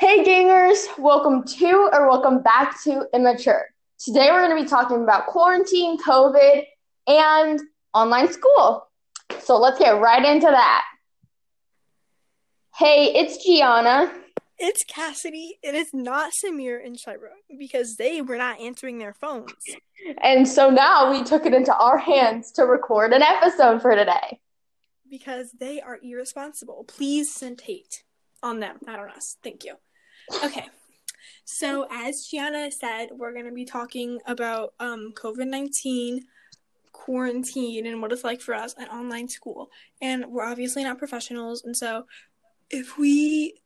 Hey gangers, welcome to or welcome back to Immature. Today we're going to be talking about quarantine, COVID, and online school. So let's get right into that. Hey, it's Gianna. It's Cassidy. It is not Samir and Shira because they were not answering their phones. And so now we took it into our hands to record an episode for today. Because they are irresponsible. Please send hate on them, not on us. Thank you. Okay. So as Gianna said, we're gonna be talking about um COVID nineteen, quarantine, and what it's like for us at online school. And we're obviously not professionals, and so if we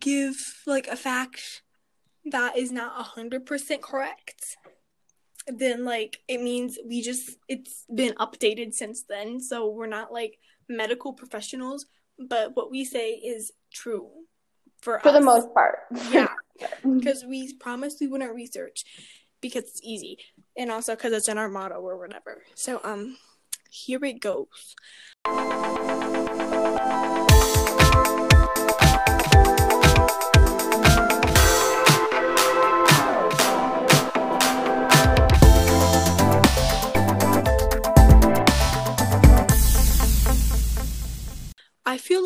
give like a fact that is not a hundred percent correct, then like it means we just it's been updated since then. So we're not like medical professionals, but what we say is true for For us. the most part. Yeah, because we promised we wouldn't research because it's easy, and also because it's in our motto or whatever. So um, here it goes.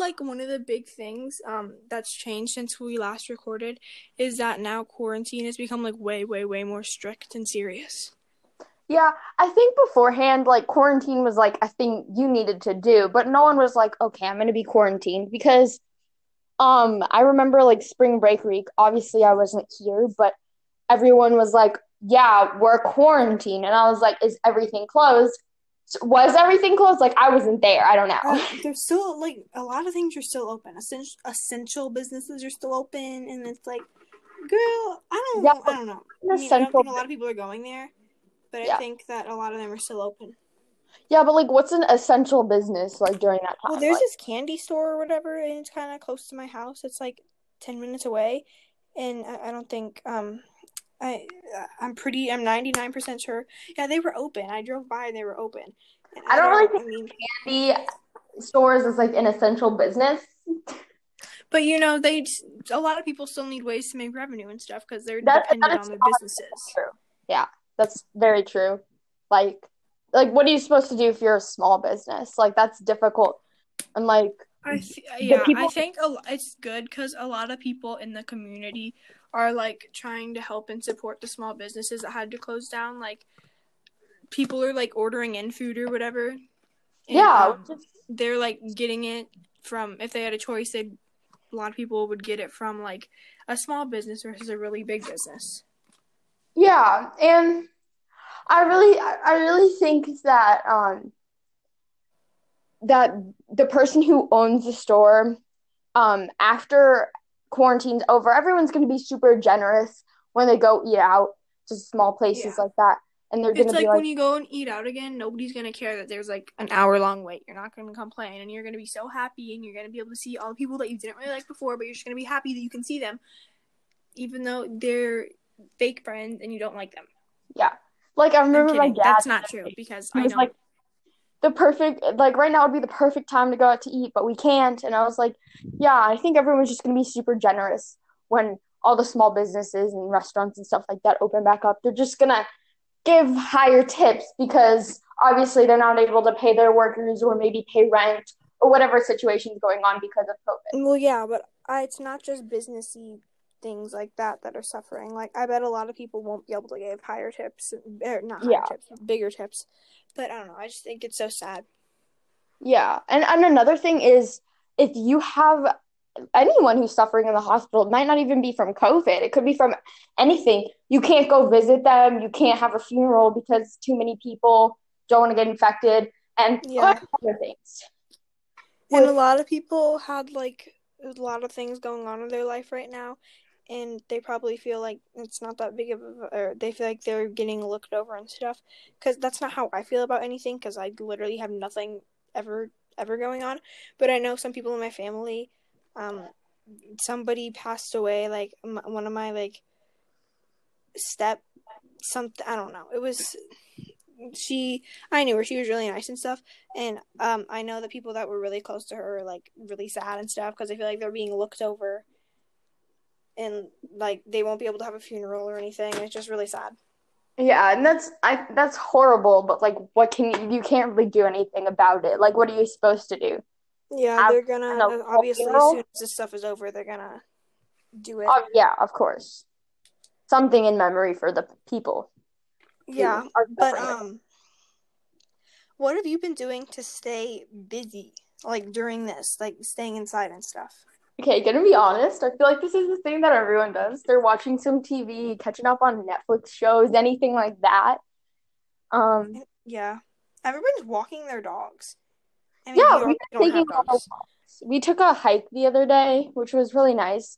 Like one of the big things um that's changed since we last recorded is that now quarantine has become like way, way, way more strict and serious. Yeah, I think beforehand, like quarantine was like a thing you needed to do, but no one was like, okay, I'm gonna be quarantined because um I remember like spring break week, obviously I wasn't here, but everyone was like, yeah, we're quarantined. And I was like, is everything closed? Was everything closed? Like I wasn't there. I don't know. Uh, there's still like a lot of things are still open. Essential essential businesses are still open, and it's like, girl, I don't, Yeah, I don't know. I, mean, I don't think a lot of people are going there, but Yeah. I think that a lot of them are still open. Yeah, but like what's an essential business like during that time? Well, there's Like, this candy store or whatever, and it's kind of close to my house. It's like ten minutes away, and I, I don't think um, I uh, I'm pretty I'm ninety nine percent sure. Yeah, they were open. I drove by and they were open. And I don't really I mean, candy stores is like an essential business. but you know, they a lot of people still need ways to make revenue and stuff because they're dependent on their businesses. True. Yeah, that's very true. Like, like what are you supposed to do if you're a small business? Like that's difficult. And like, I th- yeah, I think a, it's good because a lot of people in the community are like trying to help and support the small businesses that had to close down. Like people are like ordering in food or whatever. and, yeah, um, they're like getting it from if they had a choice, they a lot of people would get it from like a small business versus a really big business. yeah, and I really, I really think that um that the person who owns the store, um, after quarantine's over, everyone's gonna be super generous when they go eat out to small places Yeah. like that, and they're It's gonna like, be like, when you go and eat out again, nobody's gonna care that there's like an hour long wait. You're not gonna complain, and you're gonna be so happy, and you're gonna be able to see all the people that you didn't really like before, but you're just gonna be happy that you can see them, even though they're fake friends and you don't like them. yeah. Like I remember my dad. That's not true because I know. like, the perfect, like right now would be the perfect time to go out to eat, but we can't. And I was like, yeah, I think everyone's just gonna be super generous when all the small businesses and restaurants and stuff like that open back up. They're just gonna give higher tips because obviously they're not able to pay their workers or maybe pay rent or whatever situation's going on because of COVID. Well, yeah, but I, it's not just businessy things like that that are suffering. Like, I bet a lot of people won't be able to give higher tips, or not higher Yeah. tips, bigger tips. But I don't know. I just think it's so sad. Yeah, and and another thing is if you have anyone who's suffering in the hospital, it might not even be from COVID. It could be from anything. You can't go visit them. You can't have a funeral because too many people don't want to get infected, and Yeah. other things. And a lot of people had like a lot of things going on in their life right now, and they probably feel like it's not that big of a, or they feel like they're getting looked over and stuff. Because that's not how I feel about anything. Because I literally have nothing ever ever going on. But I know some people in my family, um, somebody passed away. Like m- one of my like step something. I don't know. It was she I knew her. She was really nice and stuff. And um, I know the people that were really close to her are like really sad and stuff because I feel like they're being looked over. And like they won't be able to have a funeral or anything. It's just really sad. Yeah, and that's I that's horrible, but like what can you you can't really do anything about it. Like what are you supposed to do? Yeah, they're gonna obviously as soon as this stuff is over, they're gonna do it. Oh yeah, of course. Something in memory for the people. yeah, but um, what have you been doing to stay busy, like during this, like staying inside and stuff? Okay, gonna be honest, I feel like this is the thing that everyone does. They're watching some TV, catching up on Netflix shows, anything like that. Um, Yeah, everyone's walking their dogs. I yeah, been you don't taking dogs. walks. We took a hike the other day, which was really nice.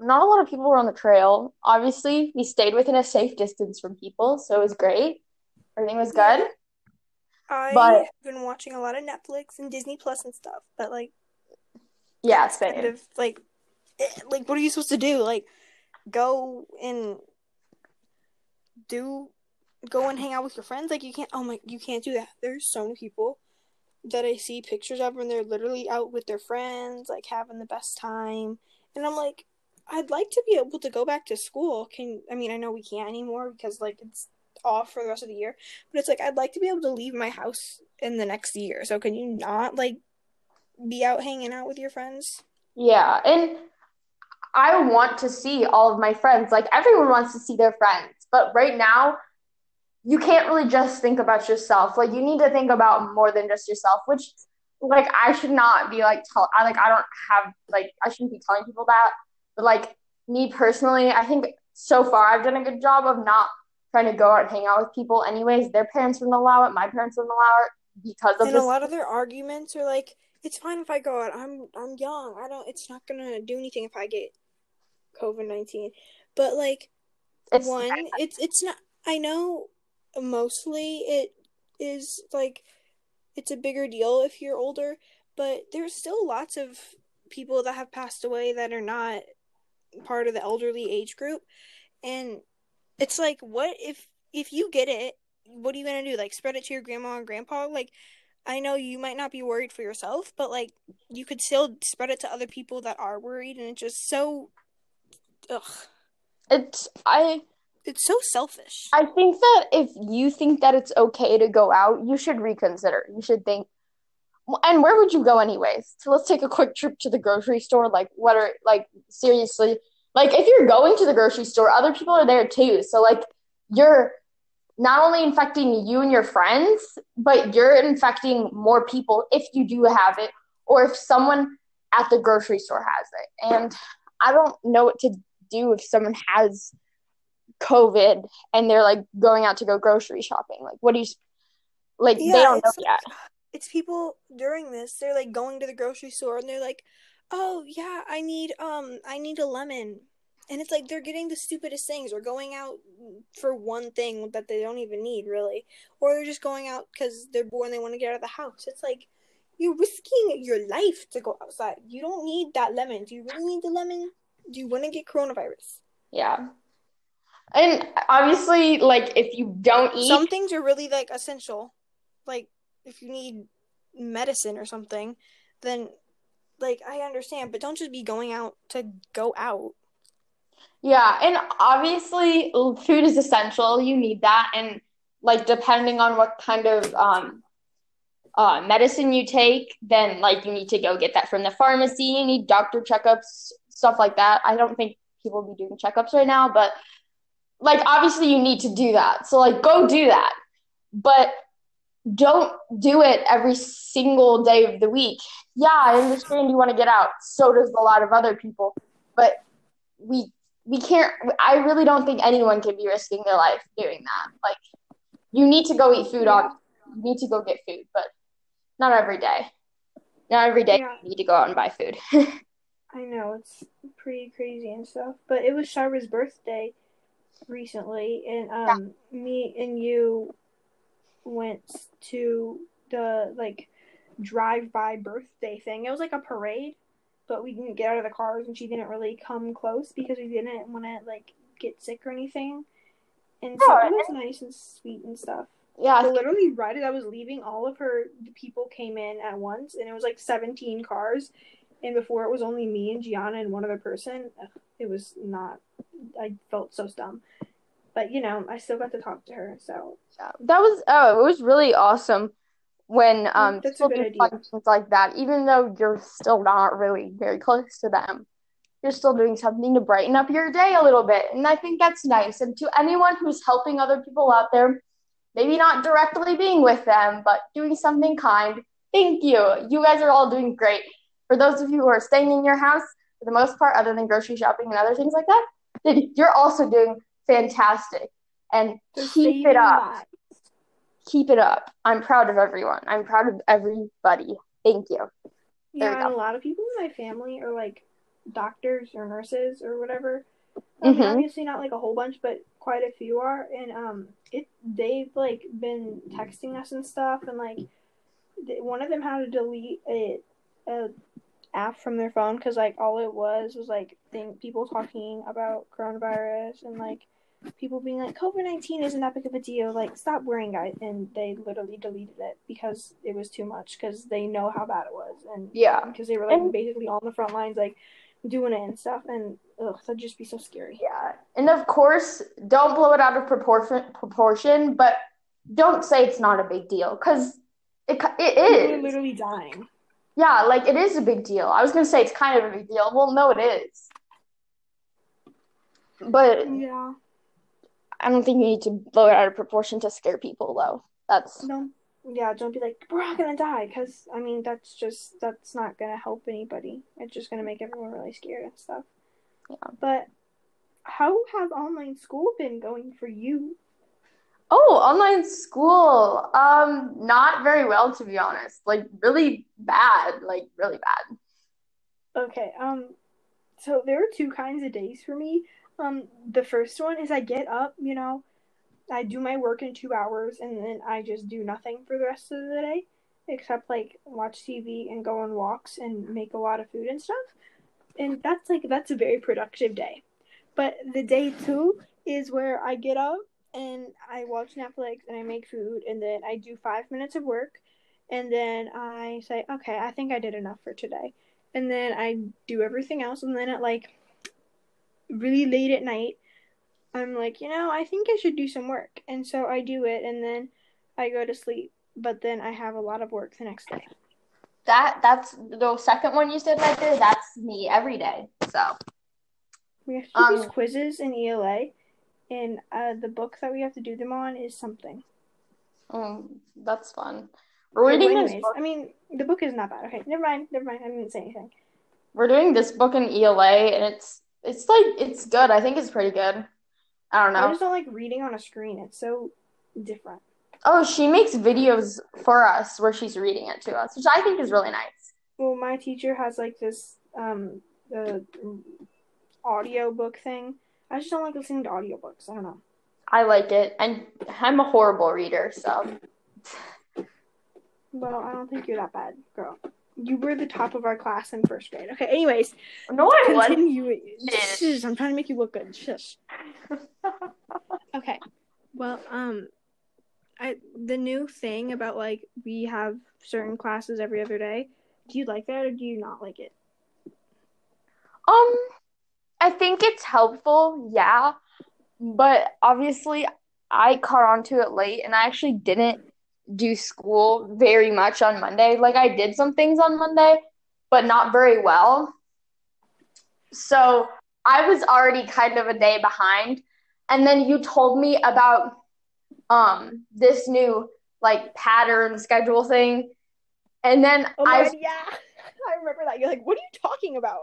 Not a lot of people were on the trail. Obviously, we stayed within a safe distance from people, so it was great. Everything was good. I've But- been watching a lot of Netflix and Disney Plus and stuff, but like Yeah, it's kind of like eh, like what are you supposed to do? Like go and do go and hang out with your friends? Like you can't oh my you can't do that. There's so many people that I see pictures of and they're literally out with their friends, like having the best time. And I'm like, I'd like to be able to go back to school. Can I mean I know we can't anymore because like it's off for the rest of the year. But it's like I'd like to be able to leave my house in the next year. So can you not like be out hanging out with your friends? Yeah, and I want to see all of my friends. Like everyone wants to see their friends, but right now you can't really just think about yourself. Like you need to think about more than just yourself, which like I should not be like tell I like I don't have like I shouldn't be telling people that. But like me personally, I think so far I've done a good job of not trying to go out and hang out with people anyways. Their parents wouldn't allow it, my parents wouldn't allow it because of And this a lot of their arguments are like, "It's fine if I go out. I'm I'm young. I don't. It's not gonna do anything if I get COVID nineteen. But like it's one, it's it's not. I know mostly it is like it's a bigger deal if you're older, but there's still lots of people that have passed away that are not part of the elderly age group, and it's like, what if if you get it? What are you gonna do? Like spread it to your grandma and grandpa? Like, I know you might not be worried for yourself, but like you could still spread it to other people that are worried, and it's just so, ugh, it's I it's so selfish. I think that if you think that it's okay to go out, you should reconsider. You should think, and where would you go anyways? So let's take a quick trip to the grocery store. Like, what are like seriously? Like, if you're going to the grocery store, other people are there too. So like, you're not only infecting you and your friends, but you're infecting more people if you do have it, or if someone at the grocery store has it. And I don't know what to do if someone has COVID and they're like going out to go grocery shopping. Like, what do you like? Yeah, they don't know yet. it's people during this they're like going to the grocery store and they're like oh yeah i need um i need a lemon and it's like they're getting the stupidest things or going out for one thing that they don't even need really. Or they're just going out because they're bored and they want to get out of the house. It's like you're risking your life to go outside. You don't need that lemon. Do you really need the lemon? Do you want to get coronavirus? Yeah. And obviously, like, if you don't eat, some things are really like essential. Like if you need medicine or something then like i understand. But don't just be going out to go out yeah. And obviously, food is essential. You need that. And, like, depending on what kind of um, uh, medicine you take, then, like, you need to go get that from the pharmacy. You need doctor checkups, stuff like that. I don't think people will be doing checkups right now, but, like, obviously, you need to do that. So, like, go do that. But don't do it every single day of the week. Yeah, I understand you want to get out. So does a lot of other people. But we we can't I really don't think anyone can be risking their life doing that. Like you need to go eat food on you need to go get food, but not every day. Not every day Yeah. you need to go out and buy food. i know it's pretty crazy and stuff but it was Shira's birthday recently and um me and you went to the like drive-by birthday thing it was like a parade but we didn't get out of the cars and she didn't really come close because we didn't want to like get sick or anything and so it was nice and sweet and stuff yeah, But literally, right as I was leaving, all of her people came in at once, and it was like 17 cars. And before it was only me and Gianna and one other person. It was not. I felt so dumb, but you know, I still got to talk to her. So Yeah, that was oh, it was really awesome when um That's people do idea. fun things like that, even though you're still not really very close to them. You're still doing something to brighten up your day a little bit, and I think that's nice. And to anyone who's helping other people out there, maybe not directly being with them, but doing something kind, thank you. You guys are all doing great. For those of you who are staying in your house, for the most part, other than grocery shopping and other things like that, you're also doing fantastic. And keep it up. Keep it up. I'm proud of everyone. I'm proud of everybody. Thank you. There Yeah, and a lot of people in my family are like doctors or nurses or whatever. I mean, Mhm. obviously not like a whole bunch, but quite a few are, and um, it they've like been texting us and stuff, and like th- one of them had to delete a, a app from their phone because like all it was was like thing people talking about coronavirus and like people being like COVID nineteen isn't that big of a deal, like stop worrying, guys, and they literally deleted it because it was too much because they know how bad it was and Yeah. because they were like And- basically on the front lines like doing it and stuff and ugh that'd just be so scary Yeah. And of course, don't blow it out of proportion proportion, but don't say it's not a big deal cuz it it are literally dying Yeah, like it is a big deal. I was to say it's kind of a big deal. Well, no it is. But yeah I don't think you need to blow it out of proportion to scare people though. That's no yeah don't be like we're all gonna die because i mean that's just that's not gonna help anybody it's just gonna make everyone really scared and stuff Yeah. but how have online school been going for you Oh, online school. Um, not very well to be honest. Like really bad, like really bad. Okay, um, so there are two kinds of days for me. Um, the first one is I get up, you know, I do my work in two hours, and then I just do nothing for the rest of the day, except like watch TV and go on walks and make a lot of food and stuff. And that's like that's a very productive day. But the day two is where I get up and I watch Netflix and I make food, and then I do five minutes of work, and then I say, okay, I think I did enough for today and then I do everything else, and then at like really late at night, I'm like, you know, I think I should do some work, and so I do it, and then I go to sleep. But then I have a lot of work the next day. That that's the second one you said right there. That's me every day. So We have to do these Um, quizzes in ELA, and uh, the book that we have to do them on is something. mm, that's fun. We're Okay, reading well, this anyways, book. I mean, the book is not bad. Okay, never mind, never mind. I didn't say anything. We're doing this book in ELA, and it's it's like it's good. I think it's pretty good. I don't know. I just don't like reading on a screen. It's so different. Oh, she makes videos for us where she's reading it to us, which I think is really nice. Well, my teacher has like this um uh, audio book thing. I just don't like listening to audiobooks. I don't know. I like it, and I'm a horrible reader, so Well, I don't think you're that bad, girl. You were the top of our class in first grade. Okay, anyways, no, I wasn't. Shush, I'm trying to make you look good. Shush. Okay. Well, um, I the new thing about like we have certain classes every other day. Do you like that or do you not like it? Um, I think it's helpful, yeah, but obviously I caught on to it late and I actually didn't do school very much on Monday. Like I did some things on Monday, but not very well. So I was already kind of a day behind. And then you told me about um this new like pattern schedule thing. And then Oh I my was god, yeah. I remember that. You're like, what are you talking about?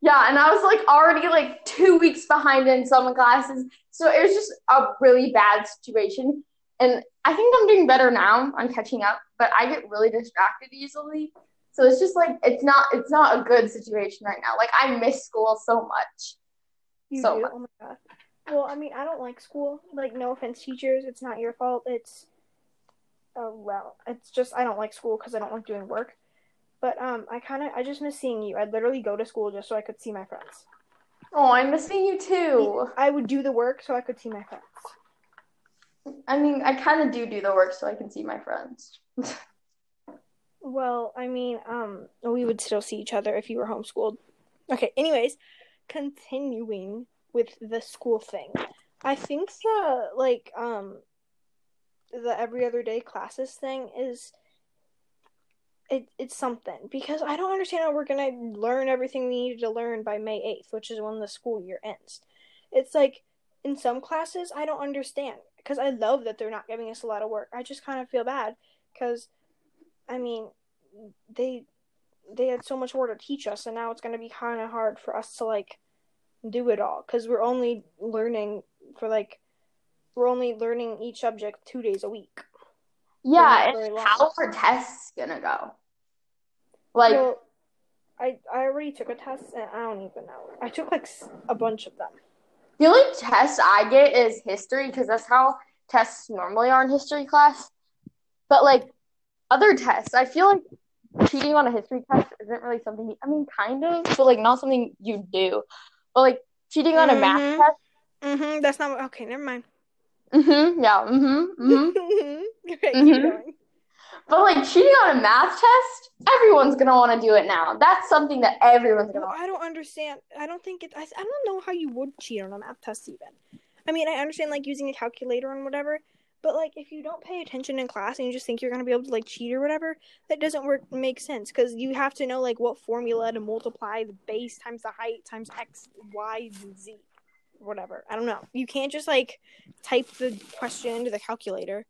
Yeah, and I was like already like two weeks behind in some classes. So it was just a really bad situation. And I think I'm doing better now. I'm catching up, but I get really distracted easily. So it's just like it's not it's not a good situation right now. Like I miss school so much. You So do? much. Oh my god. Well, I mean, I don't like school. Like, no offense, teachers. It's not your fault. It's, oh well, it's just I don't like school because I don't like doing work. But um, I kind of I just miss seeing you. I'd literally go to school just so I could see my friends. Oh, I'm missing you too. I would do the work so I could see my friends. I mean, I kind of do do the work so I can see my friends. Well, I mean, um, we would still see each other if you were homeschooled. Okay, anyways, continuing with the school thing, I think the like um the every other day classes thing is it it's something because I don't understand how we're gonna learn everything we needed to learn by May eighth, which is when the school year ends. It's like in some classes I don't understand because I love that they're not giving us a lot of work. I just kind of feel bad because I mean they they had so much more to teach us and now it's going to be kind of hard for us to like do it all because we're only learning for like we're only learning each subject two days a week. Yeah and how are tests gonna go? Like well, i i already took a test and i don't even know. I took like a bunch of them the only test i get is history because that's how tests normally are in history class but like other tests i feel like cheating on a history test isn't really something. I mean, kind of, but like not something you do. But like cheating on mm-hmm. a math mm-hmm. test. Mhm. That's not okay. Never mind. Mhm. Yeah. Mhm. Mhm. okay, mm-hmm. But like cheating on a math test, everyone's gonna want to do it now. That's something that everyone's gonna. I don't understand. I don't think it. I, I don't know how you would cheat on a math test even. I mean, I understand like using a calculator and whatever, but like, if you don't pay attention in class and you just think you're gonna be able to like cheat or whatever, that doesn't work. Make sense because you have to know like what formula to multiply the base times the height times x, y, z, whatever. I don't know. You can't just like type the question into the calculator.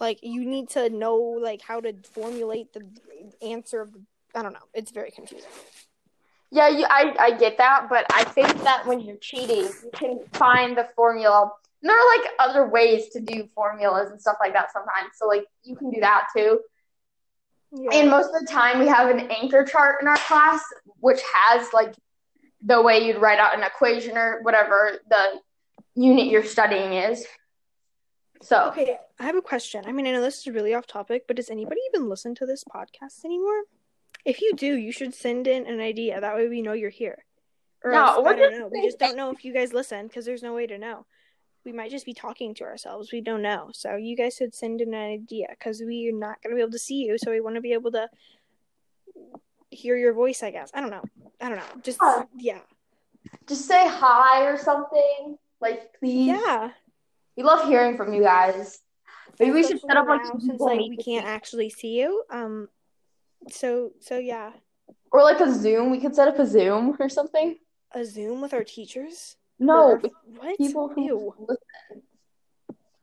Like you need to know like how to formulate the answer of the. I don't know. It's very confusing. Yeah, you, I I get that, but I think that when you're cheating, you can find the formula and there are like other ways to do formulas and stuff like that sometimes. So like you can do that too. Yeah. And most of the time we have an anchor chart in our class which has like the way you'd write out an equation or whatever the unit you're studying is. So Okay, I have a question. I mean I know this is really off topic, but does anybody even listen to this podcast anymore? If you do, you should send in an idea. That way we know you're here. Or no, else, I don't know. We just don't know if you guys listen because there's no way to know we might just be talking to ourselves. We don't know. So you guys should send in an idea because we are not going to be able to see you. So we want to be able to hear your voice, I guess. I don't know. I don't know. Just, yeah. Just say hi or something. Like, please. Yeah. We love hearing from you guys. Maybe we should set up like since like we can't actually see you. Um, so so yeah. Or like a Zoom. We could set up a Zoom or something. A Zoom with our teachers. No, what? People who Ew. listen.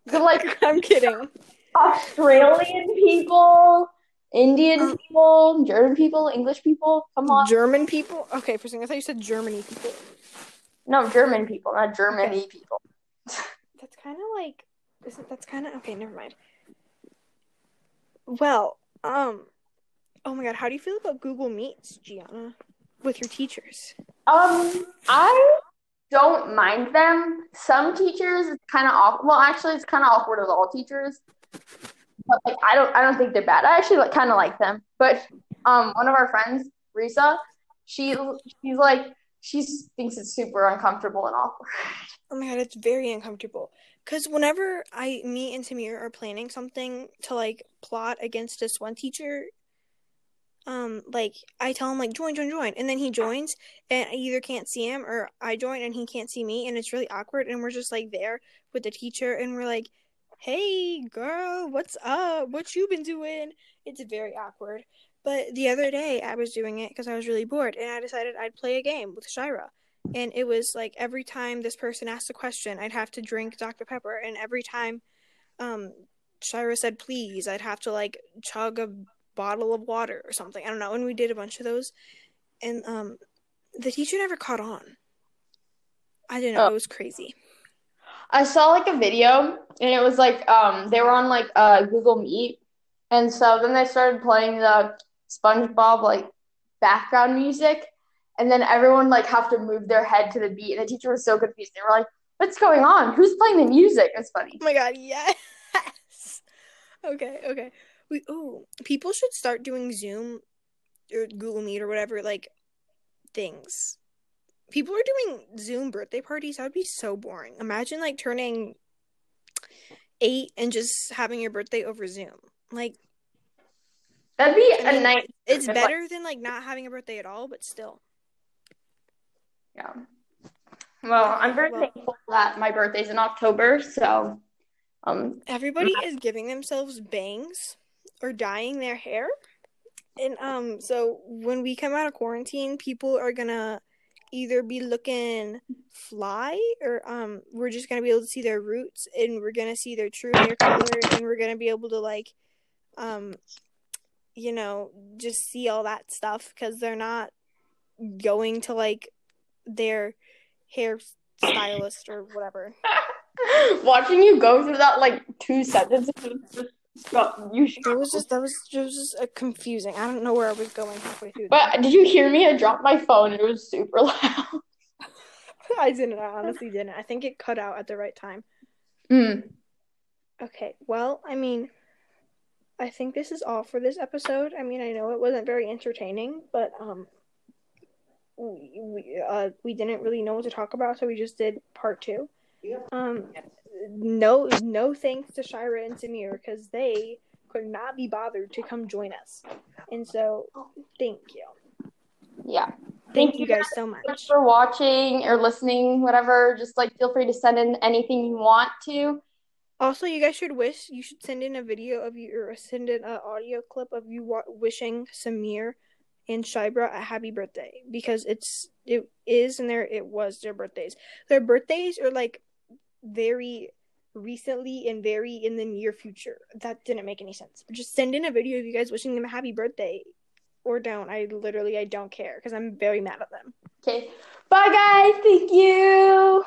So like I'm kidding. Australian people, Indian um, people, German people, English people. Come on. German people? Okay, for a second, I thought you said Germany people. No, German people, not Germany okay. people. that's kind of like, is it? That's kind of okay. Never mind. Well, um, oh my god, how do you feel about Google Meets, Gianna, with your teachers? Um, I don't mind them. Some teachers, it's kind of awkward. Well, actually, it's kind of awkward with all teachers. But like, I don't, I don't think they're bad. I actually like, kind of like them. But um, one of our friends, Risa, she, she's like, she thinks it's super uncomfortable and awkward. Oh my god, it's very uncomfortable. Cause whenever I, me and Samir are planning something to like plot against this one teacher, um like I tell him like join join join and then he joins and I either can't see him or I join and he can't see me and it's really awkward and we're just like there with the teacher and we're like hey girl what's up what you been doing it's very awkward but the other day I was doing it because I was really bored and I decided I'd play a game with Shira and it was like every time this person asked a question I'd have to drink Dr Pepper and every time um Shira said please I'd have to like chug a bottle of water or something. I don't know. And we did a bunch of those, and um, the teacher never caught on. I didn't know. Oh. It was crazy. I saw like a video, and it was like um they were on like uh Google Meet, and so then they started playing the SpongeBob like background music, and then everyone like have to move their head to the beat, and the teacher was so confused. They were like, "What's going on? Who's playing the music?" It's funny. Oh my god! Yes. okay. Okay. We oh, people should start doing Zoom or Google Meet or whatever like things. People are doing Zoom birthday parties. That would be so boring. Imagine like turning eight and just having your birthday over Zoom. Like that'd be I mean, a night. It's better than like not having a birthday at all, but still. Yeah. Well, I'm very Well- thankful that my birthday's in October, so um Everybody is giving themselves bangs or dyeing their hair. And um so when we come out of quarantine, people are gonna either be looking fly or um we're just gonna be able to see their roots and we're gonna see their true hair color and we're gonna be able to like um you know just see all that stuff because they're not going to like their hair stylist or whatever. watching you go through that like two sentences you It was just that was just uh, confusing. I don't know where I was going halfway through. But did you hear me? I dropped my phone. It was super loud. I didn't. I honestly didn't. I think it cut out at the right time. Mm. Okay. Well, I mean, I think this is all for this episode. I mean, I know it wasn't very entertaining, but um, we we uh we didn't really know what to talk about, so we just did part two. Um, no no thanks to Shira and Samir because they could not be bothered to come join us, and so thank you. Yeah. Thank you guys so much. For watching or listening, whatever. Just like feel free to send in anything you want to. Also, you guys should wish. You should send in a video of you or send in an audio clip of you wa- wishing Samir and Shira a happy birthday because it's it is and there it was their birthdays. Their birthdays are like very recently and very in the near future. That didn't make any sense. But just send in a video of you guys wishing them a happy birthday, or don't. I literally I don't care because I'm very mad at them. Okay. Bye, guys. Thank you.